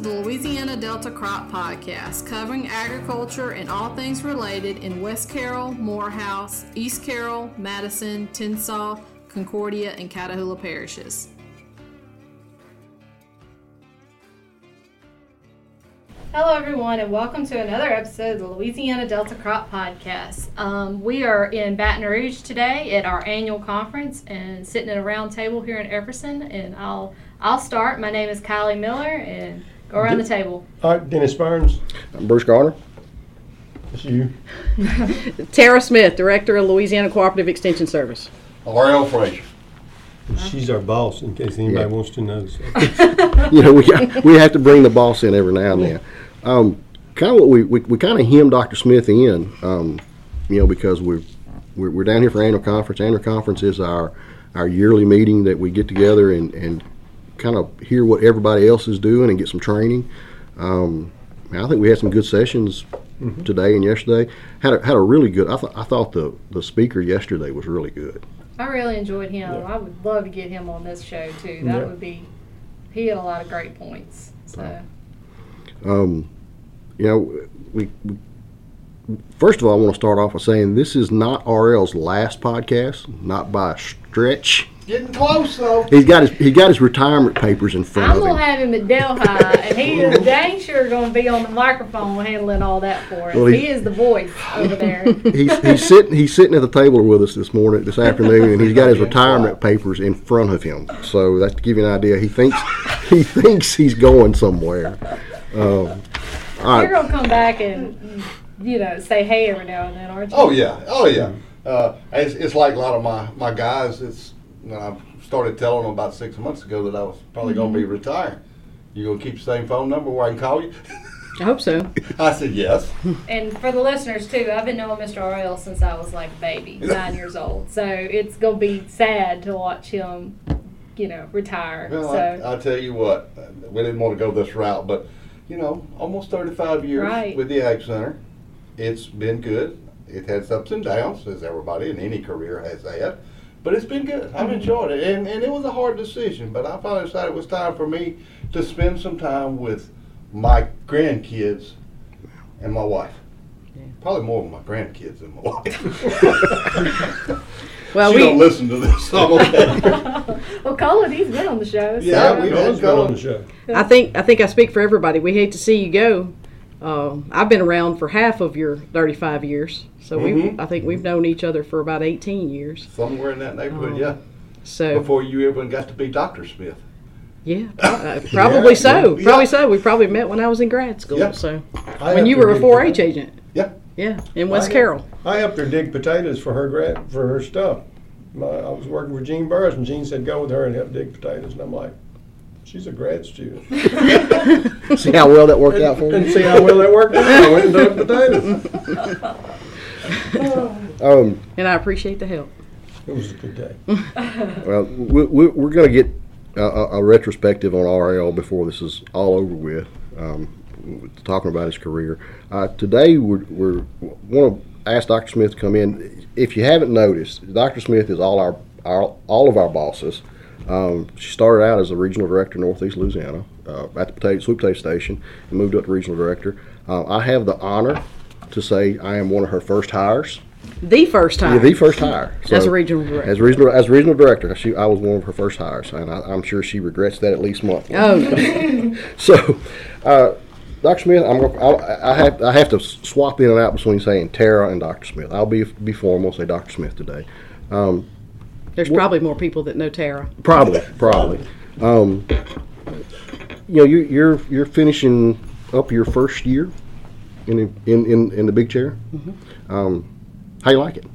The Louisiana Delta Crop Podcast, covering agriculture and all things related in West Carroll, Morehouse, East Carroll, Madison, Tensas, Concordia, and Catahoula parishes. Hello, everyone, and welcome to another episode of the Louisiana Delta Crop Podcast. Um, we are in Baton Rouge today at our annual conference and sitting at a round table here in Epperson. And I'll I'll start. My name is Kylie Miller, and go around the table. All right, Dennis Burns. I'm Bruce Garner. That's you. Tara Smith, Director of Louisiana Cooperative Extension Service. R.L. Frazier. She's our boss, in case anybody Yeah. wants to know. So. You know, we got, we have to bring the boss in every now and then. Um, kind of what we, we, we kind of hem Dr. Smith in, um, you know, because we're, we're we're down here for annual conference. Annual conference is our our yearly meeting that we get together and and kind of hear what everybody else is doing and get some training. Um, I think we had some good sessions today and yesterday. Had a, had a really good. I thought I thought the the speaker yesterday was really good. I really enjoyed him. Yeah. I would love to get him on this show too. That Yeah. would be. He had a lot of great points. So Um, you know, we, we first of all, I want to start off by saying this is not RL's last podcast, not by a stretch. Getting close though. He's got his he got his retirement papers in front I'm of him. I'm gonna have him at Delhi, and he is dang sure gonna be on the microphone handling all that for us. Well, he, he- is the voice over there. He's, he's sitting he's sitting at the table with us this morning this afternoon, and he's got his retirement papers in front of him. So that's to give you an idea. He thinks he thinks he's going somewhere. Um, all You're gonna come back and you know say hey every now and then, aren't you? Oh yeah, oh yeah. Uh, it's, it's like a lot of my, my guys. It's you know, I started telling them about six months ago that I was probably going to be retiring. You gonna keep the same phone number where I can call you? I hope so. I said yes. And for the listeners too, I've been knowing Mr. RL since I was like a baby, nine years old. So it's gonna be sad to watch him, you know, retire. Well, so I, I tell you what, uh, we didn't want to go this route, but you know, almost 35 years Right. with the Ag Center. It's been good. It has ups and downs, as everybody in any career has had. But it's been good. I've enjoyed it. And, and it was a hard decision, but I finally decided it was time for me to spend some time with my grandkids and my wife. Probably more with my grandkids than my wife. Well, she we don't listen to this, so I'm okay. well, Colin, he's been on the show. So. Yeah, we- Colin's been on the show. I think I think I speak for everybody. We hate to see you go. Uh, I've been around for half of your 35 years, so we Mhm. I think we've known each other for about 18 years. Somewhere in that neighborhood, Oh. yeah. So Before you even got to be Dr. Smith. yeah, uh, probably so. yeah. Probably so. We probably met when I was in grad school. Yeah. So I when you were a dig 4-H potatoes. agent. Yeah. Yeah, in West I- Carroll. I helped her dig potatoes for her grad for her stuff. My, I was working with Gene Burris, and Gene said go with her and help dig potatoes, and I'm like, she's a grad student. see how well that worked out for and you. see how well that worked out. I went and dug potatoes. Um, And I appreciate the help. It was a good day. Well, we, we, we're going to get a, a, a retrospective on RL before this is all over with, um, talking about his career. Uh, today, we're, we're want to ask Dr. Smith to come in. If you haven't noticed, Dr. Smith is all our, our all of our bosses. Um, she started out as a regional director in Northeast Louisiana uh, at the potato, sweet potato station and moved up to regional director. Uh, I have the honor to say I am one of her first hires. The first hire. Yeah, the first hire. as a regional director. as regional as regional director, she, I was one of her first hires, and I, I'm sure she regrets that at least monthly. oh. So, uh, Dr. Smith, I'm I, I have I have to swap in and out between saying Tara and Dr. Smith. I'll be be formal, say Dr. Smith today. Um, there's probably more people that know Tara. probably, probably. Um, you know, you, you're you're finishing up your first year in the, in, in, in the big chair. Um, how you like it?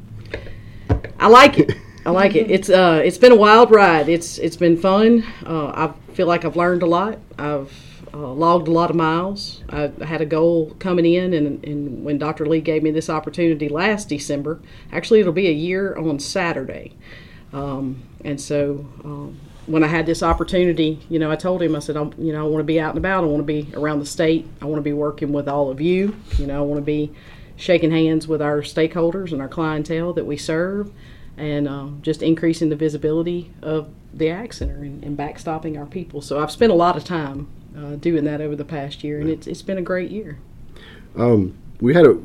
I like it. I like it. It's uh, it's been a wild ride. It's it's been fun. Uh, I feel like I've learned a lot. I've uh, logged a lot of miles. I had a goal coming in, and, and when Dr. Lee gave me this opportunity last December, actually it'll be a year on Saturday. Um, and so um, when I had this opportunity, you know, I told him, I said, I'm, you know, I want to be out and about. I want to be around the state. I want to be working with all of you. You know, I want to be shaking hands with our stakeholders and our clientele that we serve, and um, just increasing the visibility of the Ag Center and, and backstopping our people. So I've spent a lot of time uh, doing that over the past year, and it's it's been a great year. Um, we had a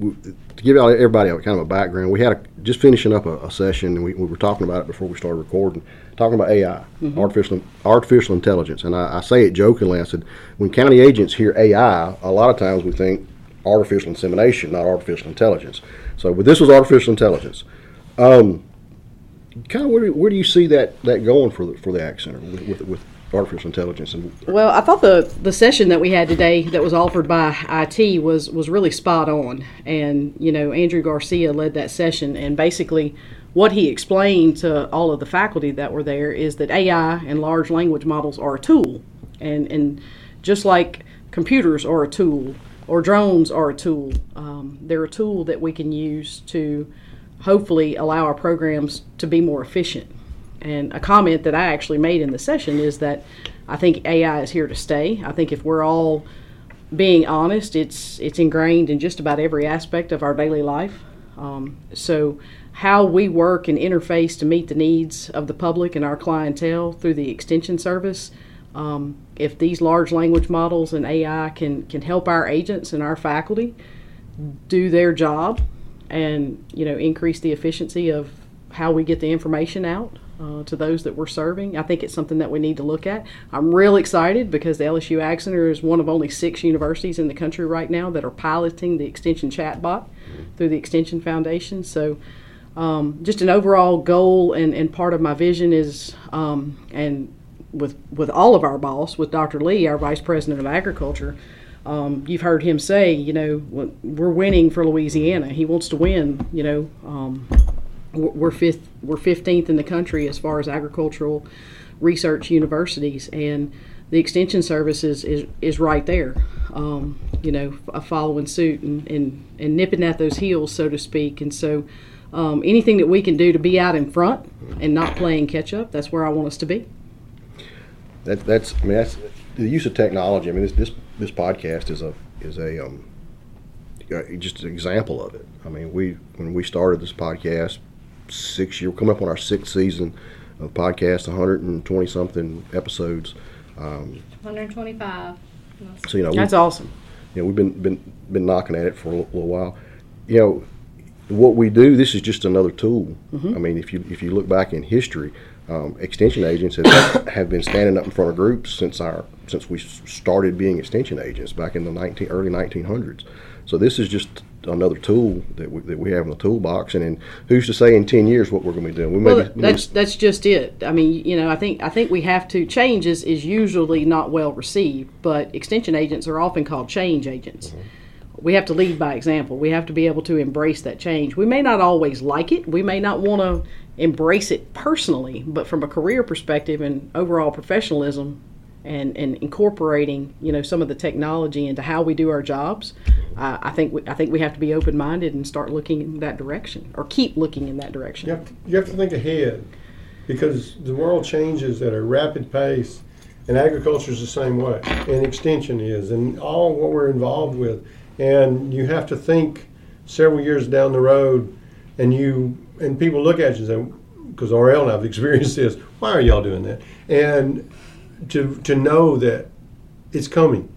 to give everybody kind of a background. We had a, just finishing up a, a session, and we, we were talking about it before we started recording. Talking about AI, artificial artificial intelligence, and I, I say it jokingly. I said when county agents hear AI, a lot of times we think artificial insemination, not artificial intelligence. So, but this was artificial intelligence. Um, kind of where, do- where do you see that, that going for the, for the Ag Center with, with, with artificial intelligence and Well, I thought the the session that we had today that was offered by IT was was really spot on, and you know Andrew Garcia led that session, and basically what he explained to all of the faculty that were there is that AI and large language models are a tool, and and just like computers are a tool or drones are a tool, um, they're a tool that we can use to hopefully allow our programs to be more efficient. And a comment that I actually made in the session is that I think AI is here to stay. I think if we're all being honest, it's it's ingrained in just about every aspect of our daily life. Um, so how we work and interface to meet the needs of the public and our clientele through the extension service. Um, if these large language models and AI can can help our agents and our faculty do their job and you know increase the efficiency of how we get the information out uh, to those that we're serving. I think it's something that we need to look at. I'm real excited because the LSU Ag Center is one of only six universities in the country right now that are piloting the Extension chatbot through the Extension Foundation. So, um, just an overall goal and, and part of my vision is, um, and with with all of our boss, with Dr. Lee, our Vice President of Agriculture, um, you've heard him say, you know, we're winning for Louisiana. He wants to win. You know, um, we're fifth, we're fifteenth in the country as far as agricultural research universities, and the extension service is is, is right there. Um, you know, following suit and, and and nipping at those heels, so to speak. And so, um, anything that we can do to be out in front and not playing catch up, that's where I want us to be. That, that's, I mean, that's the use of technology. I mean, this this, this podcast is a is a um, uh, just an example of it. I mean, we when we started this podcast, six year, coming up on our sixth season of podcast, 120 something episodes. Um, 125. so you know, we, That's awesome. you know, we've been been been knocking at it for a little, little while. You know, what we do. This is just another tool. I mean, if you if you look back in history, um, extension agents have, have been standing up in front of groups since our since we started being extension agents back in the 19 early 1900s. So this is just another tool that we, that we have in the toolbox. And then who's to say in 10 years what we're going to be doing? We Well, be, we may that's that's just it. I mean, you know, I think I think we have to change is is usually not well received, but extension agents are often called change agents. We have to lead by example. We have to be able to embrace that change. We may not always like it. We may not want to embrace it personally, but from a career perspective and overall professionalism and, and incorporating, you know, some of the technology into how we do our jobs, uh, I think we, I think we have to be open minded and start looking in that direction, or keep looking in that direction. You have, to, you have to think ahead because the world changes at a rapid pace, and agriculture is the same way, and extension is, and all what we're involved with. And you have to think several years down the road, and you and people look at you and say, because RL and I've experienced this. Why are y'all doing that? And to to know that it's coming.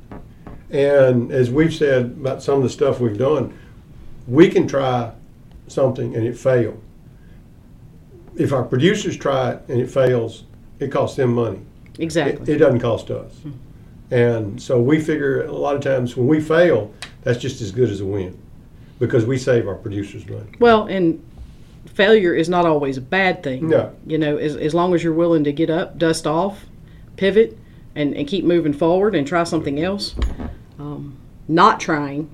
And as we've said about some of the stuff we've done, we can try something and it fail. If our producers try it and it fails, it costs them money. Exactly. It, it doesn't cost us. Mm-hmm. And so we figure a lot of times when we fail, that's just as good as a win because we save our producers money. Well, and failure is not always a bad thing. No. You know, as, as long as you're willing to get up, dust off, pivot, and, and keep moving forward and try something else. Um, not trying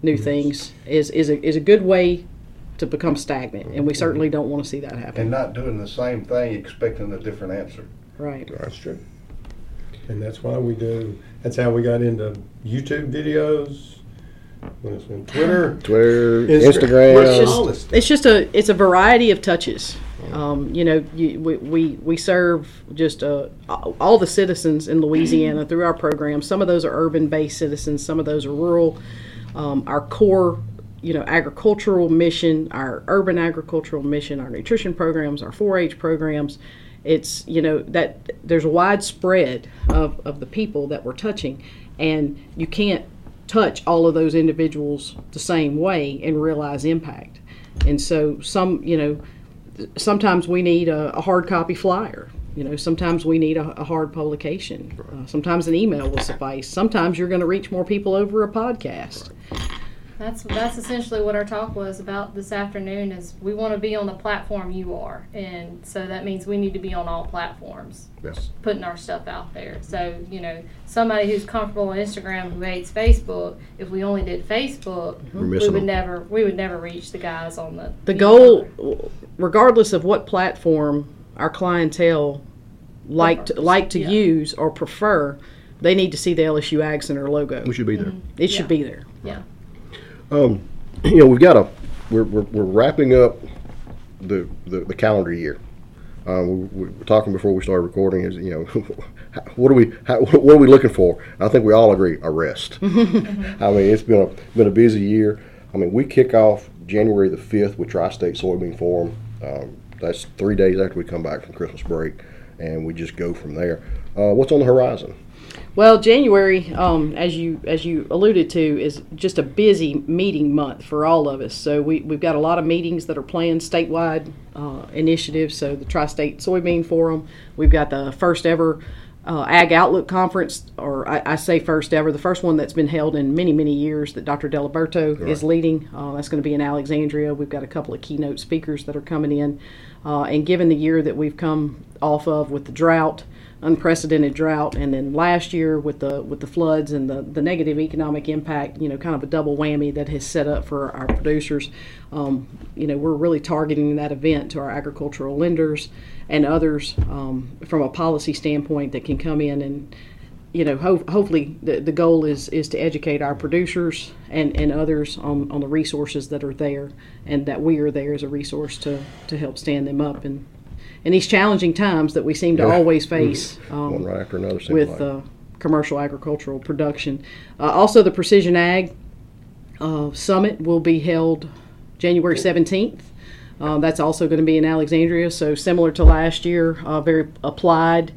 new things is, is, a, is a good way to become stagnant, and we certainly don't want to see that happen. And not doing the same thing expecting a different answer. Right. That's true. And that's why we do, that's how we got into YouTube videos, when it's Twitter, Twitter, Instagram. Instagram. It's just, it's just a it's a variety of touches. Um, you know, you, we, we we serve just uh, all the citizens in Louisiana through our program. Some of those are urban-based citizens. Some of those are rural. Um, our core, you know, agricultural mission, our urban agricultural mission, our nutrition programs, our 4-H programs, It's you know that there's a widespread of of the people that we're touching, and you can't touch all of those individuals the same way and realize impact. And so some you know sometimes we need a, a hard copy flyer. You know, sometimes we need a, a hard publication. Uh, sometimes an email will suffice. Sometimes you're going to reach more people over a podcast. That's that's essentially what our talk was about this afternoon. Is we want to be on the platform you are, and so that means we need to be on all platforms, Yes. putting our stuff out there. So you know, somebody who's comfortable on Instagram who hates Facebook, if we only did Facebook, We're we missing would them. never we would never reach the guys on the The goal, regardless of what platform our clientele like to, like to Yeah. use or prefer, they need to see the LSU Ag Center logo. We should be there. Mm-hmm. It should be there. Yeah. Um, you know, we've got a we're, we're, we're wrapping up the, the, the calendar year. Um, we, we were talking before we started recording. Is you know, what are we how, what are we looking for? I think we all agree a rest. I mean, it's been a been a busy year. I mean, we kick off January the fifth with Tri-State Soybean Forum. Um, that's three days after we come back from Christmas break, and we just go from there. Uh, what's on the horizon? Well, January, um, as you as you alluded to, is just a busy meeting month for all of us. So we we've got a lot of meetings that are planned statewide uh, initiatives. So the Tri-State Soybean Forum, we've got the first ever uh, Ag Outlook Conference, or I, I say first ever, the first one that's been held in many many years that Dr. Deliberto is leading. Uh, that's going to be in Alexandria. We've got a couple of keynote speakers that are coming in, uh, and given the year that we've come off of with the drought unprecedented drought, and then last year with the with the floods and the, the negative economic impact, you know, kind of a double whammy that has set up for our producers. Um, you know, we're really targeting that event to our agricultural lenders and others um, from a policy standpoint that can come in and you know, ho- hopefully the, the goal is is to educate our producers and, and others on, on the resources that are there and that we are there as a resource to, to help stand them up in, in these challenging times that we seem to Yeah. always face um, One right after another. with uh, commercial agricultural production. Uh, also, the Precision Ag uh, Summit will be held January 17th. Uh, that's also going to be in Alexandria, so similar to last year, uh, very applied,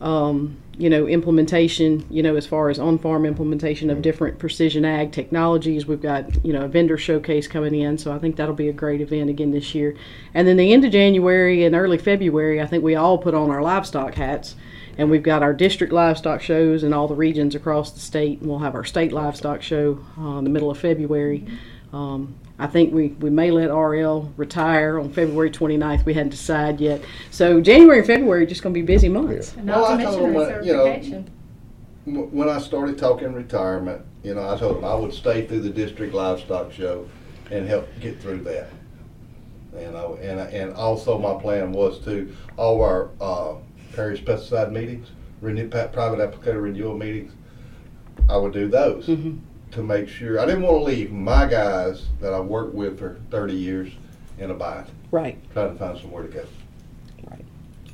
um, you know, implementation, you know, as far as on-farm implementation of different precision ag technologies. We've got, you know, a vendor showcase coming in, so I think that'll be a great event again this year. And then the end of January and early February, I think we all put on our livestock hats and we've got our district livestock shows in all the regions across the state. And we'll have our state livestock show uh, in the middle of February. Um, I think we, we may let RL retire on February 29th. We hadn't decided yet. So January and February are just going to be busy months. And Well, to I mention told 'em, uh, you know, When I started talking retirement, you know, I told them I would stay through the district livestock show and help get through that. And I, and, I- and also my plan was to, all our, uh, parish pesticide meetings, renew, private applicator renewal meetings, I would do those Mhm. To make sure, I didn't wanna leave my guys that I've worked with for thirty years in a bind, Right. trying to find somewhere to go. Right.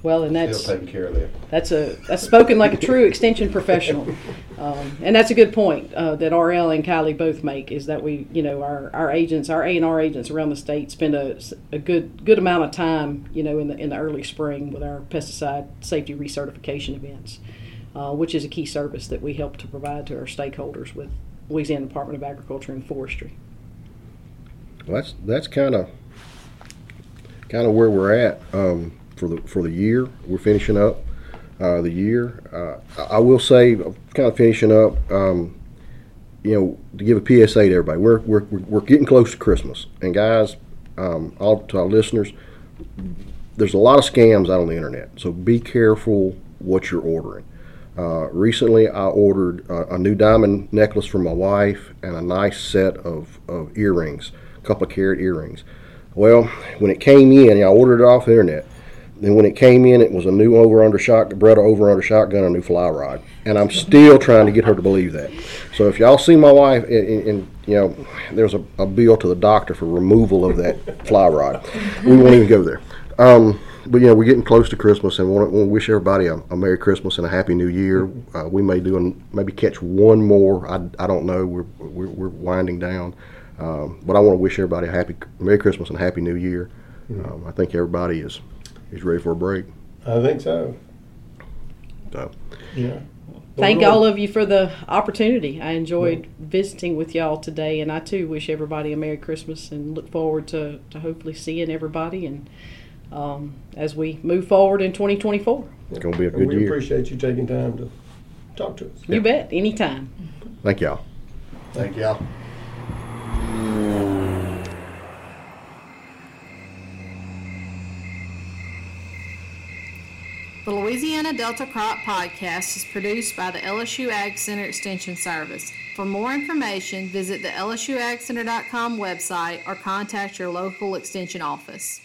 Well, and that's Still taking care of them. That's a that's spoken like a true extension professional, um, and that's a good point uh, that RL and Kylie both make. Is that we, you know, our, our agents, our A and R agents around the state spend a, a good good amount of time, you know, in the in the early spring with our pesticide safety recertification events, uh, which is a key service that we help to provide to our stakeholders with Louisiana Department of Agriculture and Forestry. Well, that's that's kind of kind of where we're at um, for the for the year. We're finishing up uh, the year. Uh, I will say, kind of finishing up. Um, you know, to give a PSA to everybody, we're we're we're getting close to Christmas, and guys, um, all to our listeners, there's a lot of scams out on the internet. So be careful what you're ordering. Uh, recently, I ordered uh, a new diamond necklace for my wife and a nice set of, of earrings, a couple of carat earrings. Well, when it came in, I ordered it off the internet. Then when it came in, it was a new over under shot, Beretta over under shotgun, a new fly rod, and I'm still trying to get her to believe that. So if y'all see my wife, and, and, and you know, there's a, a bill to the doctor for removal of that fly rod. We won't even go there. Um, but yeah, we're getting close to Christmas, and want to wish everybody a, a Merry Christmas and a Happy New Year. Uh, we may do an, maybe catch one more. I, I don't know. We're, we're, we're winding down, um, but I want to wish everybody a happy Merry Christmas and a Happy New Year. Um, I think everybody is is ready for a break. I think so. So, Yeah. Thank all of you for the opportunity. I enjoyed visiting with y'all today, and I too wish everybody a Merry Christmas and look forward to, to hopefully seeing everybody and um, as we move forward in 2024. it's going to be a And good we year. We appreciate you taking time to talk to us. You bet, anytime. Thank y'all. Thank y'all. The Louisiana Delta Crop Podcast is produced by the LSU Ag Center Extension Service. For more information, visit the LSUAgCenter.com website or contact your local extension office.